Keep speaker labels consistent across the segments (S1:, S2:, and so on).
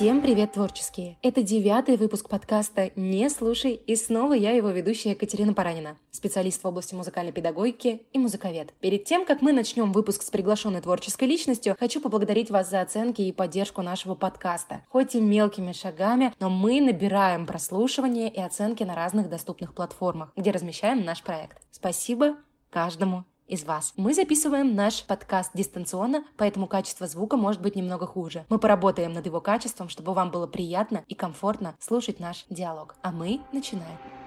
S1: Всем привет, творческие! Это девятый выпуск подкаста «Не слушай» и снова я, его ведущая Екатерина Паранина, специалист в области музыкальной педагогики и музыковед. Перед тем, как мы начнем выпуск с приглашенной творческой личностью, хочу поблагодарить вас за оценки и поддержку нашего подкаста. Хоть и мелкими шагами, но мы набираем прослушивания и оценки на разных доступных платформах, где размещаем наш проект. Спасибо каждому из вас. Мы записываем наш подкаст дистанционно, поэтому качество звука может быть немного хуже. Мы поработаем над его качеством, чтобы вам было приятно и комфортно слушать наш диалог. А мы начинаем.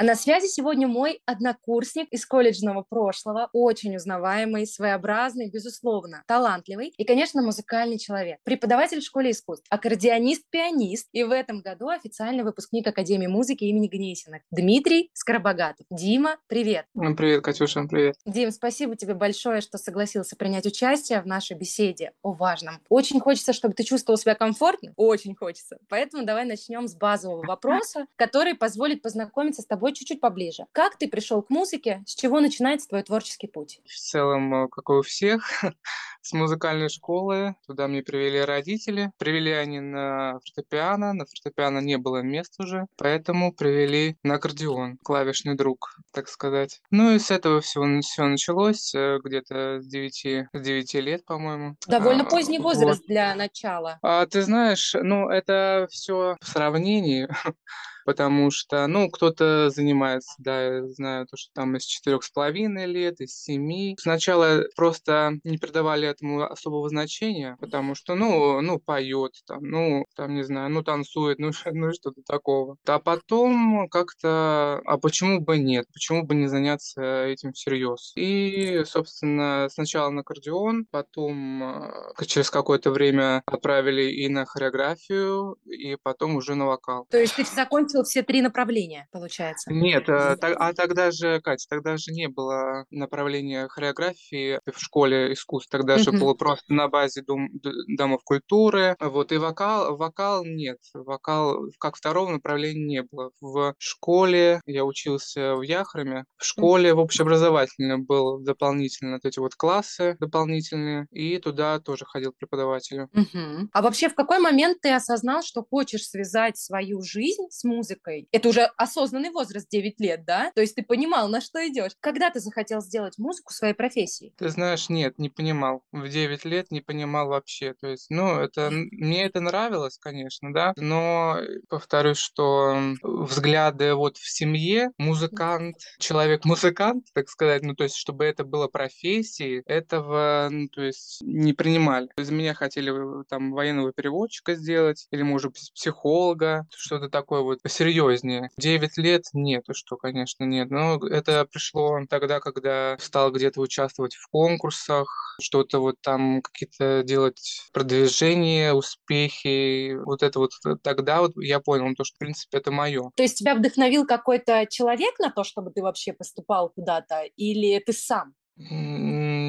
S1: На связи сегодня мой однокурсник из колледжного прошлого, очень узнаваемый, своеобразный, безусловно, талантливый и, конечно, музыкальный человек. Преподаватель в школе искусств, аккордеонист-пианист и в этом году официальный выпускник Академии музыки имени Гнесиных. Дмитрий Скоробогатов. Дима, привет.
S2: Привет, Катюша, привет.
S1: Дим, спасибо тебе большое, что согласился принять участие в нашей беседе о важном. Очень хочется, чтобы ты чувствовал себя комфортно. Очень хочется. Поэтому давай начнем с базового вопроса, который позволит познакомиться с тобой тобой чуть-чуть поближе. Как ты пришел к музыке? С чего начинается твой творческий путь?
S2: В целом, э, как и у всех, с музыкальной школы. Туда мне привели родители. Привели они на фортепиано. На фортепиано не было мест уже, поэтому привели на аккордеон. Клавишный друг, так сказать. Ну и с этого всего все началось э, где-то с 9, с 9 лет, по-моему.
S1: Довольно а, поздний возраст вот. для начала.
S2: А, ты знаешь, ну это все в сравнении потому что, ну, кто-то занимается, да, я знаю, то, что там из четырех с половиной лет, из семи. Сначала просто не придавали этому особого значения, потому что, ну, ну, поет там, ну, там, не знаю, ну, танцует, ну, ну что-то такого. А потом как-то, а почему бы нет, почему бы не заняться этим всерьез? И, собственно, сначала на аккордеон, потом а, через какое-то время отправили и на хореографию, и потом уже на вокал.
S1: То есть ты закончил закончил все три направления, получается?
S2: Нет, а, а тогда же, Катя, тогда же не было направления хореографии в школе искусств. Тогда же было просто на базе дом, домов культуры. Вот, и вокал, вокал нет. Вокал как второго направления не было. В школе я учился в Яхраме. В школе в общеобразовательной был дополнительно вот эти вот классы дополнительные. И туда тоже ходил преподавателю.
S1: Угу. А вообще в какой момент ты осознал, что хочешь связать свою жизнь с музыкой? Музыкой. Это уже осознанный возраст 9 лет, да? То есть ты понимал, на что идешь. Когда ты захотел сделать музыку своей профессией?
S2: Ты знаешь, нет, не понимал. В 9 лет не понимал вообще. То есть, ну, это мне это нравилось, конечно, да, но повторюсь, что взгляды вот в семье, музыкант, человек-музыкант, так сказать, ну, то есть, чтобы это было профессией, этого, ну, то есть, не принимали. Из меня хотели э, там военного переводчика сделать, или, может быть, психолога, что-то такое вот серьезнее. 9 лет нет, что, конечно, нет. Но это пришло тогда, когда стал где-то участвовать в конкурсах, что-то вот там какие-то делать продвижения, успехи. Вот это вот тогда вот я понял, то, что, в принципе, это мое.
S1: То есть тебя вдохновил какой-то человек на то, чтобы ты вообще поступал куда-то, или ты сам?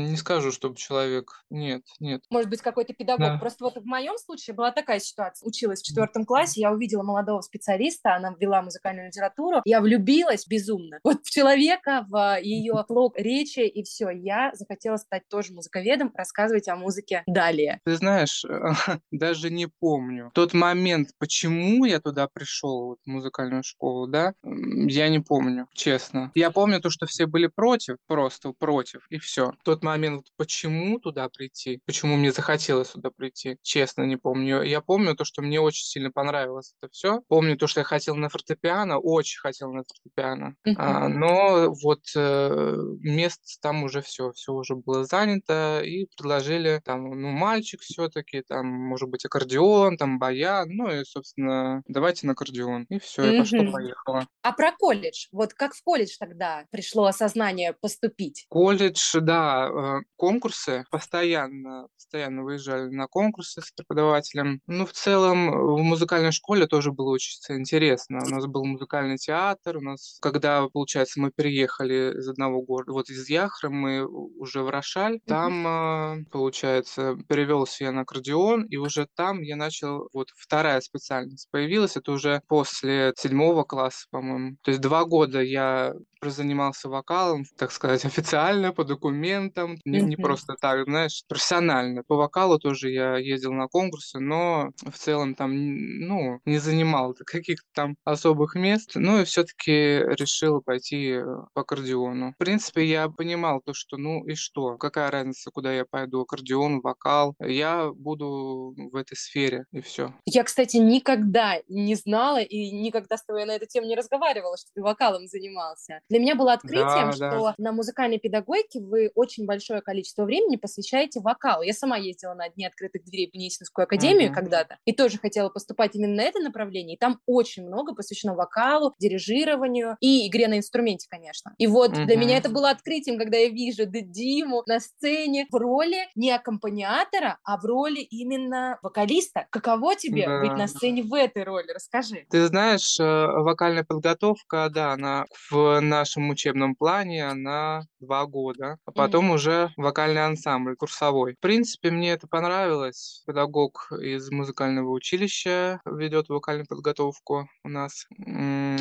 S2: Не скажу, чтобы человек. Нет, нет.
S1: Может быть, какой-то педагог. Да. Просто вот в моем случае была такая ситуация. Училась в четвертом классе, я увидела молодого специалиста, она вела музыкальную литературу. Я влюбилась безумно. Вот в человека, в ее слог речи, и все. Я захотела стать тоже музыковедом, рассказывать о музыке далее.
S2: Ты знаешь, даже не помню. Тот момент, почему я туда пришел, вот, в музыкальную школу, да, я не помню, честно. Я помню то, что все были против, просто против и все. Тот момент, почему туда прийти, почему мне захотелось туда прийти, честно не помню. Я помню то, что мне очень сильно понравилось это все. Помню то, что я хотел на фортепиано, очень хотел на фортепиано. Uh-huh. А, но вот э, мест там уже все, все уже было занято, и предложили там, ну, мальчик все-таки, там, может быть, аккордеон, там, баян, ну, и, собственно, давайте на аккордеон. И все, uh-huh. я пошло-поехало.
S1: А про колледж? Вот как в колледж тогда пришло осознание поступить?
S2: Колледж колледж, да, э, конкурсы, постоянно, постоянно выезжали на конкурсы с преподавателем. Ну, в целом, в музыкальной школе тоже было очень интересно. У нас был музыкальный театр, у нас, когда, получается, мы переехали из одного города, вот из Яхры, мы уже в Рошаль, там, mm-hmm. получается, перевелся я на аккордеон, и уже там я начал, вот вторая специальность появилась, это уже после седьмого класса, по-моему. То есть два года я занимался вокалом, так сказать, официально, по документам, не, не просто так, знаешь, профессионально. По вокалу тоже я ездил на конкурсы, но в целом там, ну, не занимал каких-то там особых мест. Ну и все-таки решил пойти э, по аккордеону. В принципе, я понимал то, что ну и что, какая разница, куда я пойду, аккордеон, вокал. Я буду в этой сфере, и все.
S1: Я, кстати, никогда не знала и никогда с тобой на эту тему не разговаривала, что ты вокалом занимался. Для меня было открытием, да, что да. на музыкальной педагогике вы очень большое количество времени посвящаете вокалу. Я сама ездила на Дни открытых дверей в Несинскую академию uh-huh. когда-то и тоже хотела поступать именно на это направление. И там очень много посвящено вокалу, дирижированию и игре на инструменте, конечно. И вот uh-huh. для меня это было открытием, когда я вижу Диму на сцене в роли не аккомпаниатора, а в роли именно вокалиста. Каково тебе да. быть на сцене в этой роли? Расскажи.
S2: Ты знаешь, э, вокальная подготовка, да, она в нашем учебном плане, она два года, а потом mm-hmm. уже вокальный ансамбль, курсовой. В принципе, мне это понравилось. Педагог из музыкального училища ведет вокальную подготовку у нас.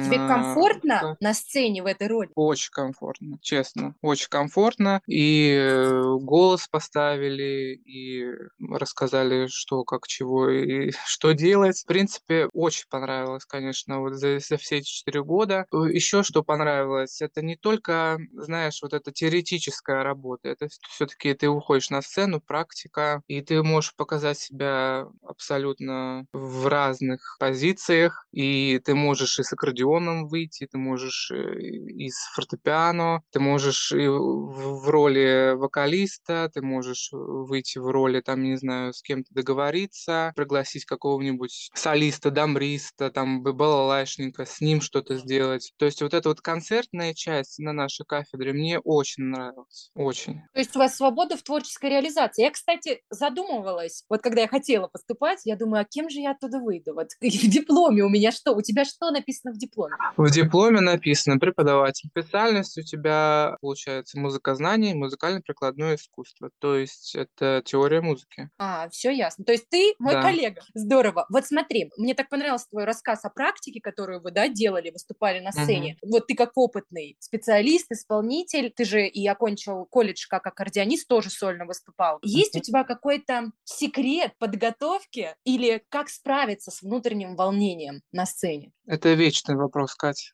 S1: Тебе комфортно да. на сцене в этой роли?
S2: Очень комфортно, честно. Очень комфортно. И э, голос поставили, и рассказали, что, как, чего и что делать. В принципе, очень понравилось, конечно, вот за, за все эти четыре года. Э, Еще что понравилось, это не только, знаешь, вот эта теоретическая работа, это все-таки ты уходишь на сцену, практика, и ты можешь показать себя абсолютно в разных позициях, и ты можешь и с аккордеоном выйти, ты можешь э, и с фортепиано, ты можешь в роли вокалиста, ты можешь выйти в роли, там, не знаю, с кем-то договориться, пригласить какого-нибудь солиста, дамбриста, там, балалайшника, с ним что-то сделать. То есть вот эта вот концертная часть на нашей кафедре мне очень нравилась, очень.
S1: То есть у вас свобода в творческой реализации. Я, кстати, задумывалась, вот когда я хотела поступать, я думаю, а кем же я оттуда выйду? Вот в дипломе у меня что? У тебя что написано в дипломе?
S2: В дипломе написано преподаватель. Специальность у тебя, получается, музыкознание и музыкально-прикладное искусство. То есть это теория музыки.
S1: А, все ясно. То есть ты мой да. коллега. Здорово. Вот смотри, мне так понравился твой рассказ о практике, которую вы, да, делали, выступали на сцене. Угу. Вот ты как опытный специалист, исполнитель, ты же и окончил колледж как аккордеонист, тоже сольно выступал. Есть у тебя какой-то секрет подготовки или как справиться с внутренним волнением на сцене?
S2: Это вечный вопрос, Катя.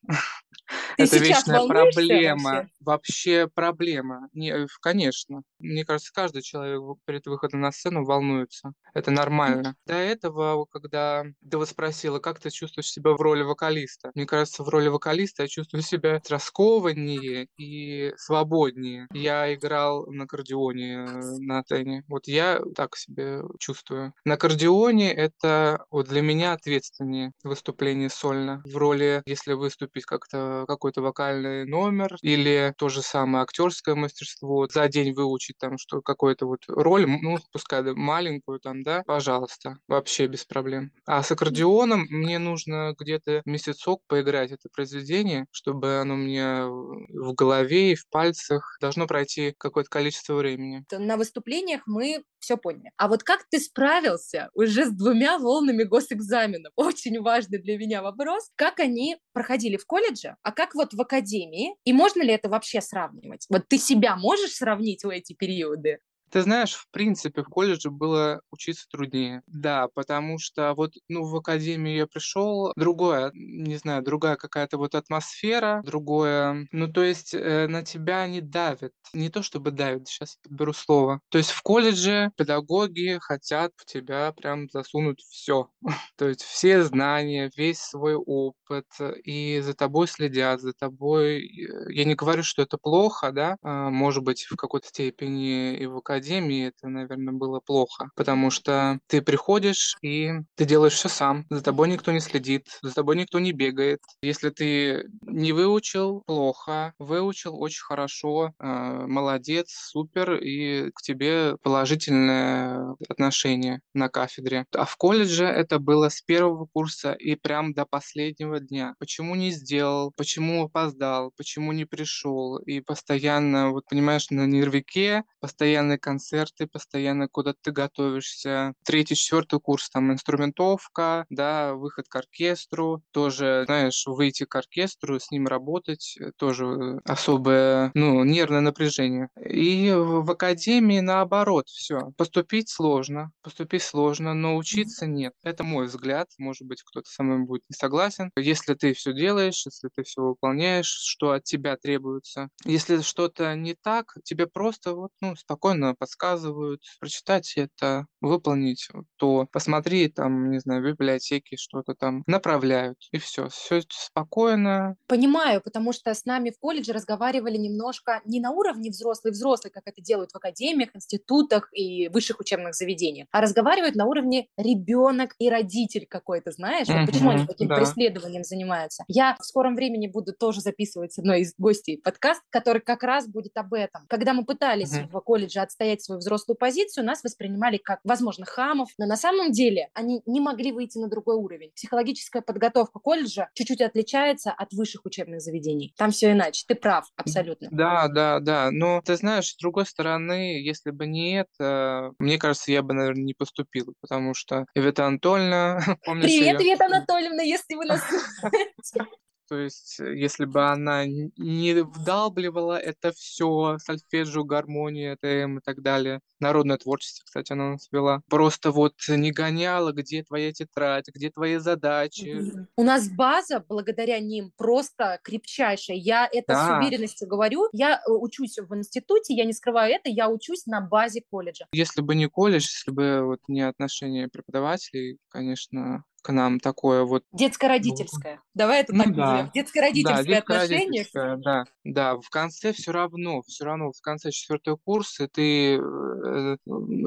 S2: Ты это вечная проблема. Вообще? вообще проблема. Не, э, конечно. Мне кажется, каждый человек перед выходом на сцену волнуется. Это нормально. До этого, когда ты вот спросила, как ты чувствуешь себя в роли вокалиста, мне кажется, в роли вокалиста я чувствую себя раскованнее и свободнее. Я играл на аккордеоне э, на сцене. Вот я так себе чувствую. На аккордеоне это вот для меня ответственнее выступление сольно. В роли, если выступить как-то какой-то вокальный номер или то же самое актерское мастерство, за день выучить там что какую-то вот роль, ну, пускай да, маленькую там, да, пожалуйста, вообще без проблем. А с аккордеоном мне нужно где-то месяцок поиграть это произведение, чтобы оно мне в голове и в пальцах должно пройти какое-то количество времени.
S1: На выступлениях мы все поняли. А вот как ты справился уже с двумя волнами госэкзаменов? Очень важный для меня вопрос. Как они проходили в колледже, а как вот в академии? И можно ли это вообще сравнивать? Вот ты себя можешь сравнить в эти периоды?
S2: Ты знаешь, в принципе, в колледже было учиться труднее. Да, потому что вот, ну, в академию я пришел, другое, не знаю, другая какая-то вот атмосфера, другое, ну, то есть э, на тебя не давят. Не то чтобы давят, сейчас беру слово. То есть в колледже педагоги хотят в тебя прям засунуть все. то есть все знания, весь свой опыт, и за тобой следят, за тобой. Я не говорю, что это плохо, да, а, может быть, в какой-то степени и в академии академии это, наверное, было плохо, потому что ты приходишь и ты делаешь все сам, за тобой никто не следит, за тобой никто не бегает. Если ты не выучил, плохо, выучил очень хорошо, э, молодец, супер, и к тебе положительное отношение на кафедре. А в колледже это было с первого курса и прям до последнего дня. Почему не сделал, почему опоздал, почему не пришел, и постоянно, вот понимаешь, на нервике, постоянный контакт концерты постоянно, куда ты готовишься. Третий, четвертый курс, там, инструментовка, да, выход к оркестру, тоже, знаешь, выйти к оркестру, с ним работать, э, тоже особое, ну, нервное напряжение. И в академии наоборот, все. Поступить сложно, поступить сложно, но учиться нет. Это мой взгляд, может быть, кто-то со мной будет не согласен. Если ты все делаешь, если ты все выполняешь, что от тебя требуется, если что-то не так, тебе просто вот, ну, спокойно подсказывают, прочитать это, выполнить то, посмотри там, не знаю, в библиотеке что-то там, направляют, и все, все спокойно.
S1: Понимаю, потому что с нами в колледже разговаривали немножко не на уровне взрослый-взрослый, как это делают в академиях, институтах и высших учебных заведениях, а разговаривают на уровне ребенок и родитель какой-то, знаешь, вот почему они таким да. преследованием занимаются. Я в скором времени буду тоже записывать с одной из гостей подкаст, который как раз будет об этом. Когда мы пытались в колледже отстоять свою взрослую позицию, нас воспринимали как, возможно, хамов, но на самом деле они не могли выйти на другой уровень. Психологическая подготовка колледжа чуть-чуть отличается от высших учебных заведений. Там все иначе. Ты прав, абсолютно.
S2: Да, да, да. Но ты знаешь, с другой стороны, если бы не это, мне кажется, я бы, наверное, не поступил, потому что Ивета Анатольевна...
S1: Привет, Ивета Анатольевна, если вы нас
S2: То есть, э, если бы она не вдалбливала это все, сольфеджио, гармония, ТМ и так далее, народное творчество, кстати, она нас вела, просто вот не гоняла, где твоя тетрадь, где твои задачи.
S1: У нас база, благодаря ним, просто крепчайшая. Я это да. с уверенностью говорю. Я э, учусь в институте, я не скрываю это, я учусь на базе колледжа.
S2: Если бы не колледж, если бы вот не отношение преподавателей, конечно, к нам такое вот...
S1: Детско-родительское. Давай это ну, так да. назовем. Детско-родительское да, отношение.
S2: Да, да. В конце все равно, все равно в конце четвертого курса ты э,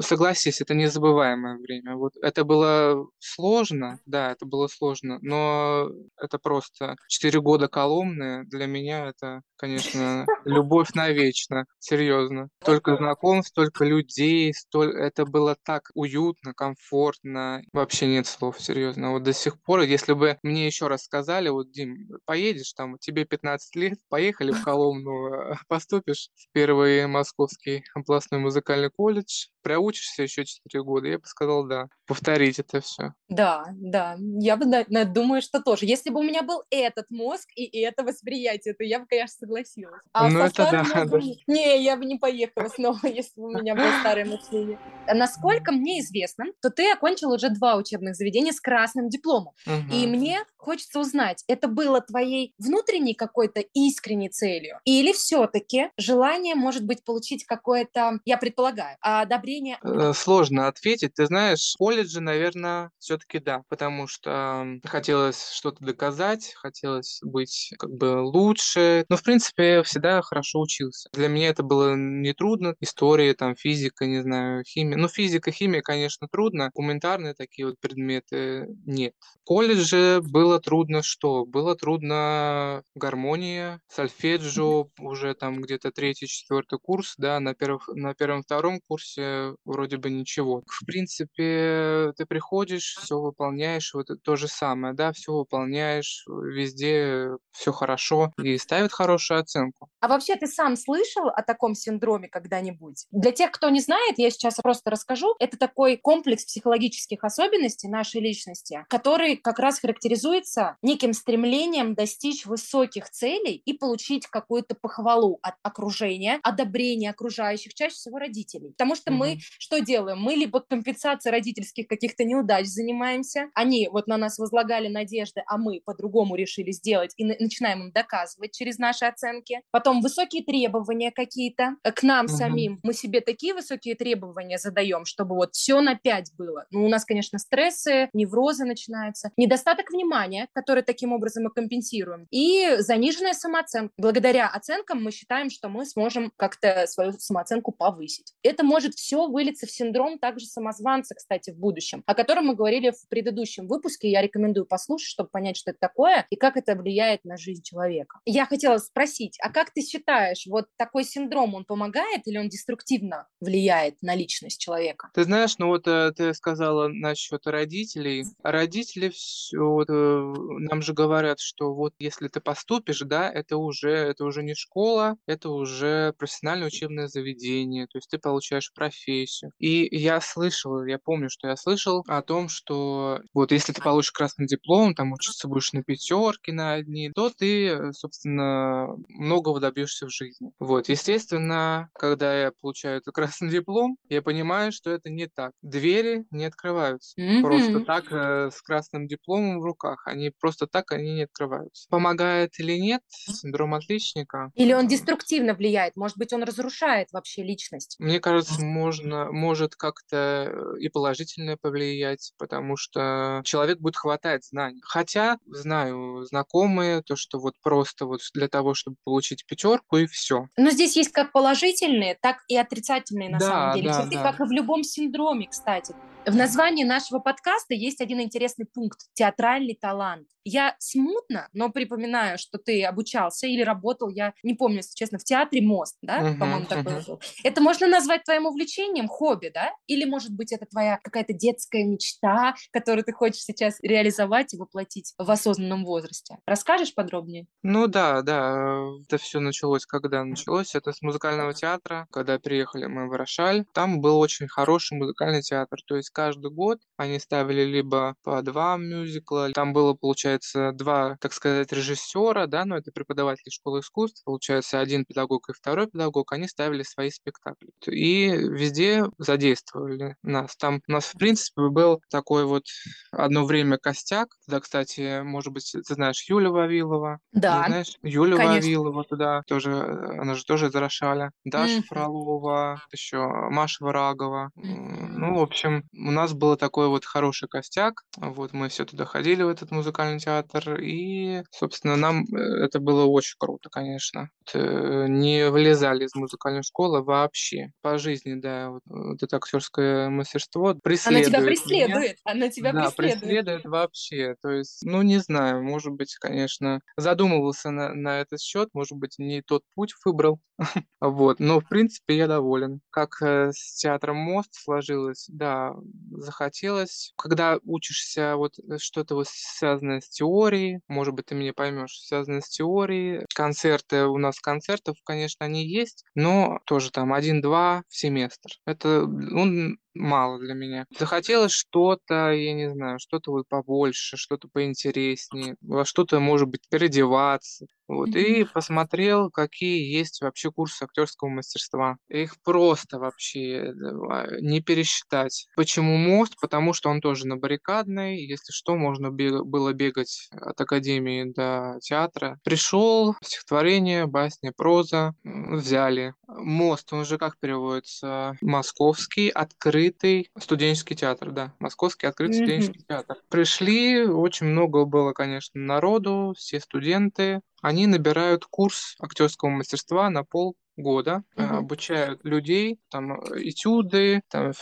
S2: согласись, это незабываемое время. Вот это было сложно, да, это было сложно, но это просто четыре года Коломны для меня это, конечно, любовь навечно, серьезно. Столько знакомств, столько людей, столь... это было так уютно, комфортно. Вообще нет слов, серьезно вот до сих пор, если бы мне еще раз сказали, вот, Дим, поедешь там, тебе 15 лет, поехали в Коломну, поступишь в первый Московский областной музыкальный колледж, проучишься еще 4 года, я бы сказал, да, повторить это все.
S1: Да, да, я бы да, думаю, что тоже. Если бы у меня был этот мозг и это восприятие, то я бы, конечно, согласилась. А ну, это да, мозгом... да. Не, я бы не поехала снова, если бы у меня было старое мышление. Насколько мне известно, то ты окончил уже два учебных заведения с красным дипломом. Угу. И мне хочется узнать, это было твоей внутренней какой-то искренней целью? Или все-таки желание, может быть, получить какое-то, я предполагаю, одобрение?
S2: Э, сложно ответить. Ты знаешь, в колледже, наверное, все-таки да, потому что хотелось что-то доказать, хотелось быть как бы лучше. Но, в принципе, я всегда хорошо учился. Для меня это было нетрудно. История, там, физика, не знаю, химия. Ну, физика, химия, конечно, трудно. Гуманитарные такие вот предметы нет. В колледже было трудно что? Было трудно гармония, сольфеджио, уже там где-то третий, четвертый курс, да, на, первом, на первом-втором курсе вроде бы ничего. В принципе, ты приходишь, все выполняешь, вот то же самое, да, все выполняешь, везде все хорошо и ставят хорошую оценку.
S1: А вообще ты сам слышал о таком синдроме когда-нибудь? Для тех, кто не знает, я сейчас просто расскажу. Это такой комплекс психологических особенностей нашей личности, который как раз характеризуется неким стремлением достичь высоких целей и получить какую-то похвалу от окружения, одобрение окружающих, чаще всего родителей. Потому что mm-hmm. мы что делаем? Мы либо компенсацией родительских каких-то неудач занимаемся, они вот на нас возлагали надежды, а мы по-другому решили сделать и начинаем им доказывать через наши оценки. Потом высокие требования какие-то к нам mm-hmm. самим. Мы себе такие высокие требования задаем, чтобы вот все на пять было. Ну, у нас, конечно, стрессы, неврозы начинаются, недостаток внимания, который таким образом мы компенсируем, и заниженная самооценка. Благодаря оценкам мы считаем, что мы сможем как-то свою самооценку повысить. Это может все вылиться в синдром также самозванца, кстати, в будущем, о котором мы говорили в предыдущем выпуске. Я рекомендую послушать, чтобы понять, что это такое и как это влияет на жизнь человека. Я хотела спросить, а как ты считаешь, вот такой синдром, он помогает или он деструктивно влияет на личность человека?
S2: Ты знаешь, ну вот э, ты сказала насчет родителей. Родители все, вот, э, нам же говорят, что вот если ты поступишь, да, это уже, это уже не школа, это уже профессиональное учебное заведение, то есть ты получаешь профессию. И я слышал, я помню, что я слышал о том, что вот если ты получишь красный диплом, там учиться будешь на пятерке на одни, то ты, собственно, многого добьешься в жизни. Вот, естественно, когда я получаю этот красный диплом, я понимаю, что это не так. Двери не открываются. Mm-hmm. Просто так э, с красным дипломом в руках. Они просто так они не открываются. Помогает или нет синдром отличника?
S1: Или он деструктивно влияет? Может быть, он разрушает вообще личность?
S2: Мне кажется, можно, может как-то э, и положительно повлиять, потому что человек будет хватать знаний. Хотя знаю знакомые, то, что вот просто вот для того, чтобы получить пятерку и все.
S1: Но здесь есть как положительные, так и отрицательные на да, самом деле да, черты, да. как и в любом синдроме, кстати. В названии нашего подкаста есть один интересный пункт – театральный талант. Я смутно, но припоминаю, что ты обучался или работал, я не помню, если честно, в театре «Мост», да, uh-huh, по-моему, такой uh-huh. был. Это можно назвать твоим увлечением, хобби, да? Или, может быть, это твоя какая-то детская мечта, которую ты хочешь сейчас реализовать и воплотить в осознанном возрасте? Расскажешь подробнее?
S2: Ну да, да, это все началось, когда началось, это с музыкального театра, когда приехали мы в Рошаль, там был очень хороший музыкальный театр, то есть каждый год они ставили либо по два мюзикла, там было, получается, два, так сказать, режиссера, да, но это преподаватели школы искусств, получается, один педагог и второй педагог, они ставили свои спектакли. И везде задействовали нас. Там у нас, принципе, был такой вот одно время костяк, да, кстати, может быть, ты знаешь Юля Вавилова?
S1: Да.
S2: Не знаешь? Юля Конечно. Вавилова туда тоже, она же тоже из Рошаля. Даша mm. Фролова, еще Маша Варагова. Mm. Ну, в общем, у нас был такой вот хороший костяк. Вот мы все туда ходили в этот музыкальный театр, и, собственно, нам э, это было очень круто, конечно. Э, не вылезали из музыкальной школы вообще. По жизни, да, вот, вот это актерское мастерство преследует.
S1: Она тебя преследует, меня. она тебя
S2: да,
S1: преследует.
S2: преследует вообще. То есть, ну, не знаю, может быть, конечно, задумывался на, на этот счет, может быть, не тот путь выбрал. вот, но, в принципе, я доволен. Как э, с театром «Мост» сложилось, да, захотелось. Когда учишься вот э, что-то вот связанное с теорией, может быть, ты меня поймешь, связанное с теорией, концерты, у нас концертов, конечно, они есть, но тоже там один-два в семестр. Это, он мало для меня. Захотелось что-то, я не знаю, что-то вот побольше, что-то поинтереснее, во что-то, может быть, переодеваться. Вот, и посмотрел, какие есть вообще курсы актерского мастерства. Их просто вообще э, не пересчитать. Почему мост? Потому что он тоже на баррикадной. Если что, можно было бегать от академии до театра. Пришел, стихотворение, басня, проза, взяли. Мост, он же как переводится? Московский, открыт открытый студенческий театр, да, Московский открытый mm-hmm. студенческий театр. Пришли, очень много было, конечно, народу, все студенты. Они набирают курс актерского мастерства на пол года, угу. обучают людей, там этюды, там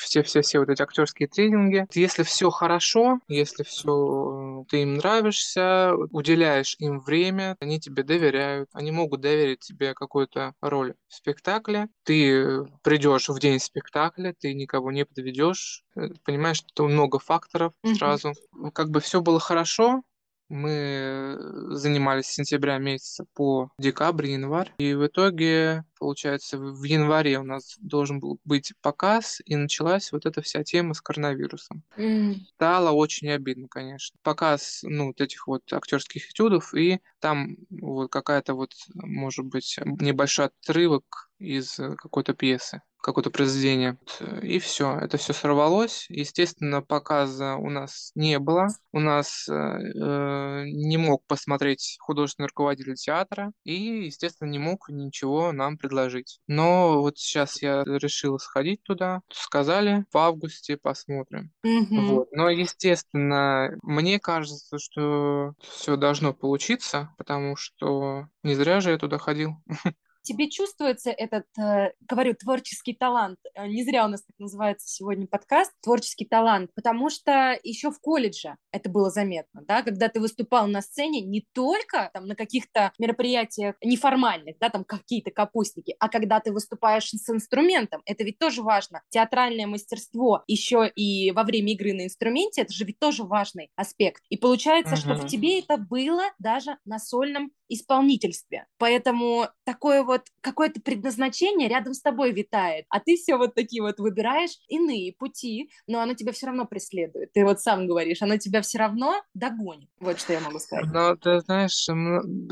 S2: все-все-все вот эти актерские тренинги. Если все хорошо, если все ты им нравишься, уделяешь им время, они тебе доверяют, они могут доверить тебе какую-то роль в спектакле. Ты придешь в день спектакля, ты никого не подведешь, э, понимаешь, что много факторов угу. сразу. Как бы все было хорошо, мы занимались с сентября месяца по декабрь, январь. И в итоге, получается, в январе у нас должен был быть показ, и началась вот эта вся тема с коронавирусом. Mm. Стало очень обидно, конечно. Показ, ну, вот этих вот актерских этюдов, и там вот какая-то вот, может быть, небольшой отрывок из какой-то пьесы какое-то произведение. И все, это все сорвалось. Естественно, показа у нас не было. У нас э, э, не мог посмотреть художественный руководитель театра и, естественно, не мог ничего нам предложить. Но вот сейчас я решил сходить туда. Сказали, в августе посмотрим. Mm-hmm. Вот. Но, естественно, мне кажется, что все должно получиться, потому что не зря же я туда ходил.
S1: тебе чувствуется этот, э, говорю, творческий талант. Э, не зря у нас так называется сегодня подкаст «Творческий талант», потому что еще в колледже это было заметно, да, когда ты выступал на сцене не только там на каких-то мероприятиях неформальных, да, там какие-то капустники, а когда ты выступаешь с инструментом, это ведь тоже важно. Театральное мастерство еще и во время игры на инструменте, это же ведь тоже важный аспект. И получается, uh-huh. что в тебе это было даже на сольном исполнительстве. Поэтому такое вот какое-то предназначение рядом с тобой витает, а ты все вот такие вот выбираешь иные пути, но оно тебя все равно преследует. Ты вот сам говоришь, оно тебя все равно догонит. Вот что я могу сказать.
S2: Ну, ты знаешь,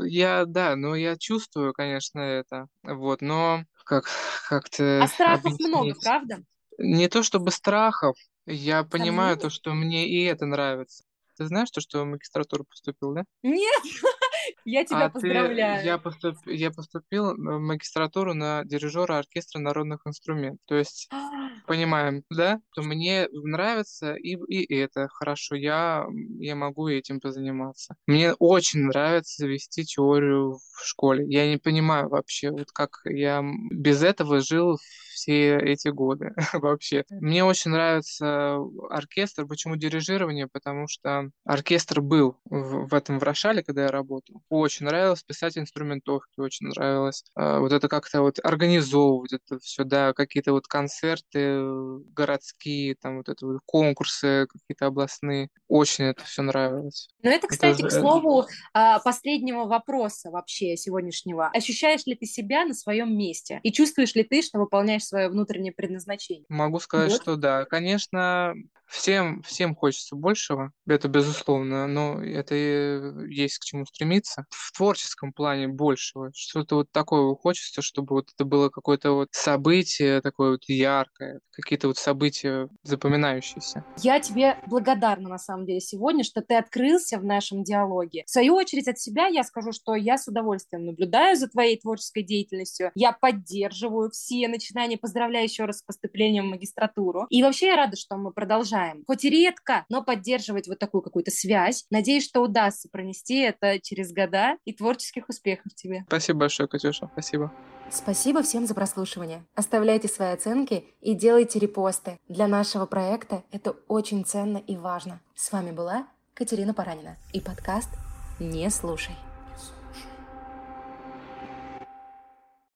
S2: я, да, ну, я чувствую, конечно, это, вот, но как, как-то...
S1: А страхов объяснить? много, правда?
S2: Не то чтобы страхов, я понимаю то, что мне и это нравится. Ты знаешь то, что в магистратуру поступил, да?
S1: Нет, я тебя
S2: а
S1: поздравляю.
S2: Ты, я, поступ, я поступил в магистратуру на дирижера оркестра народных инструментов. То есть, понимаем, да, то мне нравится и, и это хорошо. Я, я могу этим позаниматься. Мне очень нравится вести теорию в школе. Я не понимаю вообще, вот как я без этого жил все эти годы вообще. Мне очень нравится оркестр. Почему дирижирование? Потому что оркестр был в, в этом в Рошале, когда я работал. Очень нравилось писать инструментовки, очень нравилось э, вот это как-то вот организовывать это все, да, какие-то вот концерты городские, там вот это вот конкурсы какие-то областные. Очень это все нравилось.
S1: Ну это, кстати, это... к слову а, последнего вопроса вообще сегодняшнего. Ощущаешь ли ты себя на своем месте? И чувствуешь ли ты, что выполняешь свое внутреннее предназначение.
S2: Могу сказать, вот. что да. Конечно, всем, всем хочется большего, это безусловно, но это и есть к чему стремиться. В творческом плане большего, что-то вот такое хочется, чтобы вот это было какое-то вот событие такое вот яркое, какие-то вот события запоминающиеся.
S1: Я тебе благодарна на самом деле сегодня, что ты открылся в нашем диалоге. В свою очередь от себя я скажу, что я с удовольствием наблюдаю за твоей творческой деятельностью, я поддерживаю все начинания поздравляю еще раз с поступлением в магистратуру. И вообще я рада, что мы продолжаем. Хоть и редко, но поддерживать вот такую какую-то связь. Надеюсь, что удастся пронести это через года. И творческих успехов тебе.
S2: Спасибо большое, Катюша. Спасибо.
S1: Спасибо всем за прослушивание. Оставляйте свои оценки и делайте репосты. Для нашего проекта это очень ценно и важно. С вами была Катерина Паранина и подкаст «Не слушай».